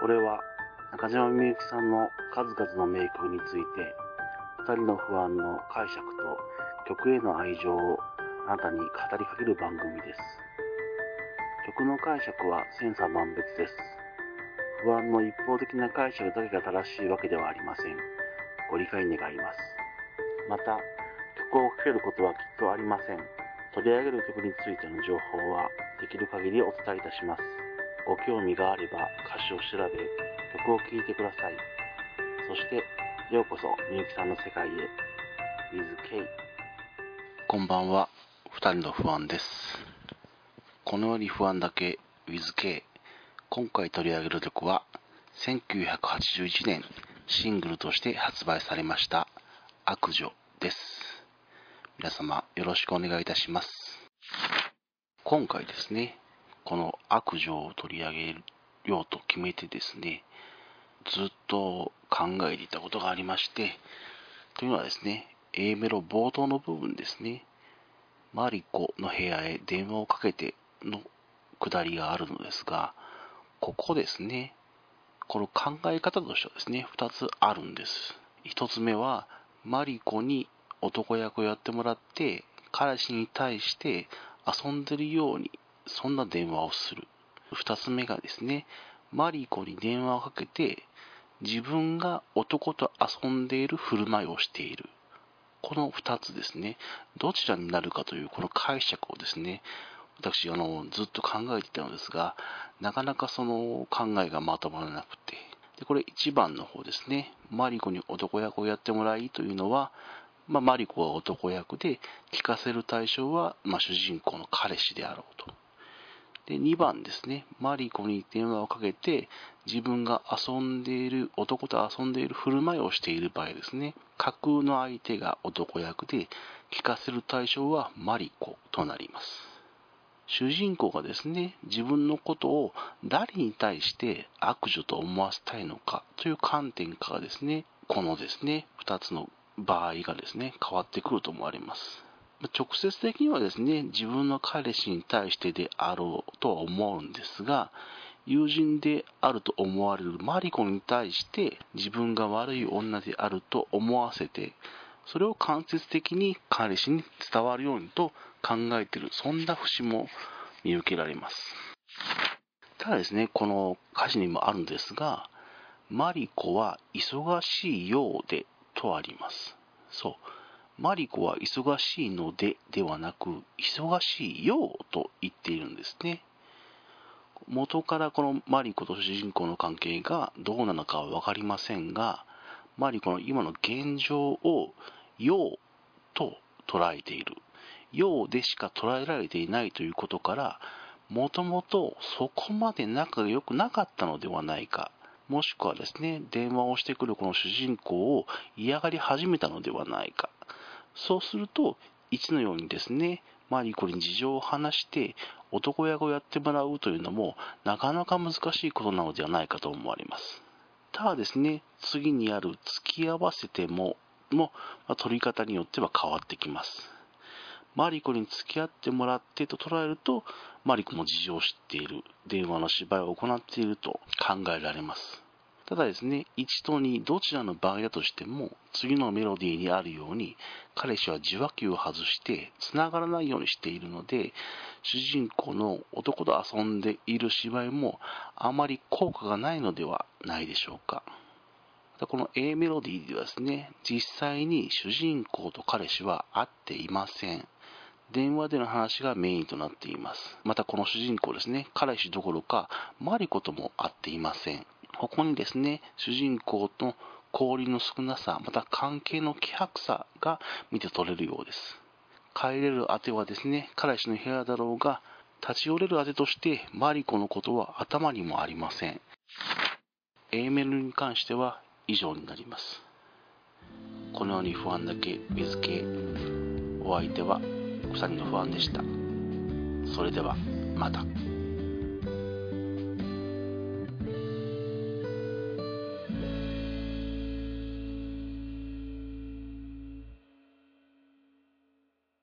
これは中島みゆきさんの数々の名曲について、二人の不安の解釈と曲への愛情をあなたに語りかける番組です。曲の解釈は千差万別です。不安の一方的な解釈だけが正しいわけではありません。ご理解願います。また、曲をかけることはきっとありません。取り上げる曲についての情報はできる限りお伝えいたします。ご興味があれば歌詞を調べ、曲を聴いてください。そして、ようこそみゆきさんの世界へ。with K。こんばんは、二人の不安です。このより不安だけ with K。今回取り上げる曲は、1981年シングルとして発売されました悪女です。皆様よろしくお願いいたします。今回ですね、この悪女を取り上げようと決めてですね、ずっと考えていたことがありまして、というのはですね、A メロ冒頭の部分ですね、マリコの部屋へ電話をかけてのくだりがあるのですが、ここですね、この考え方としてはですね、2つあるんです。1つ目は、マリコに男役をやってもらって、彼氏に対して遊んでるように、そんな電話をする。2つ目がですね、マリコに電話をかけて、自分が男と遊んでいる振る舞いをしている。この2つですね、どちらになるかというこの解釈をですね、私あのずっと考えていたのですが、なかなかその考えがまとまらなくて、でこれ1番の方ですね、マリコに男役をやってもらいというのは、まあ、マリコは男役で、聞かせる対象は、まあ、主人公の彼氏であろうと。で、2番ですね、マリコに電話をかけて、自分が遊んでいる、男と遊んでいる振る舞いをしている場合ですね、架空の相手が男役で、聞かせる対象はマリコとなります。主人公がですね、自分のことを誰に対して悪女と思わせたいのかという観点からですね、このですね、2つの場合がですね、変わってくると思われます。直接的にはですね、自分の彼氏に対してであろうとは思うんですが、友人であると思われるマリコに対して自分が悪い女であると思わせて、それを間接的に彼氏に伝わるようにと考えている、そんな節も見受けられます。ただですね、この歌詞にもあるんですが、マリコは忙しいようでとあります。そう。マリコは忙しいのでではなく、忙しいよと言っているんですね。元からこのマリコと主人公の関係がどうなのかは分かりませんが、マリコの今の現状をようと捉えている。ようでしか捉えられていないということから、もともとそこまで仲が良くなかったのではないか。もしくはですね、電話をしてくるこの主人公を嫌がり始めたのではないか。そうすると、いつのようにですね、マリコに事情を話して男役をやってもらうというのもなかなか難しいことなのではないかと思われます。ただですね、次にある付き合わせてもの、ま取り方によっては変わってきます。マリコに付き合ってもらってと捉えると、マリコも事情を知っている、電話の芝居を行っていると考えられます。ただですね、1と2どちらの場合だとしても、次のメロディーにあるように、彼氏は受話器を外して繋がらないようにしているので、主人公の男と遊んでいる芝居もあまり効果がないのではないでしょうか。この A メロディーではですね、実際に主人公と彼氏は会っていません。電話での話がメインとなっています。またこの主人公ですね、彼氏どころかマリコとも会っていません。ここにですね、主人公と交流の少なさ、また関係の希薄さが見て取れるようです。帰れる当てはですね、彼氏の部屋だろうが、立ち寄れる当てとしてマリコのことは頭にもありません。A メルに関しては以上になります。このように不安だけ水系、お相手は2人の不安でした。それでは、また。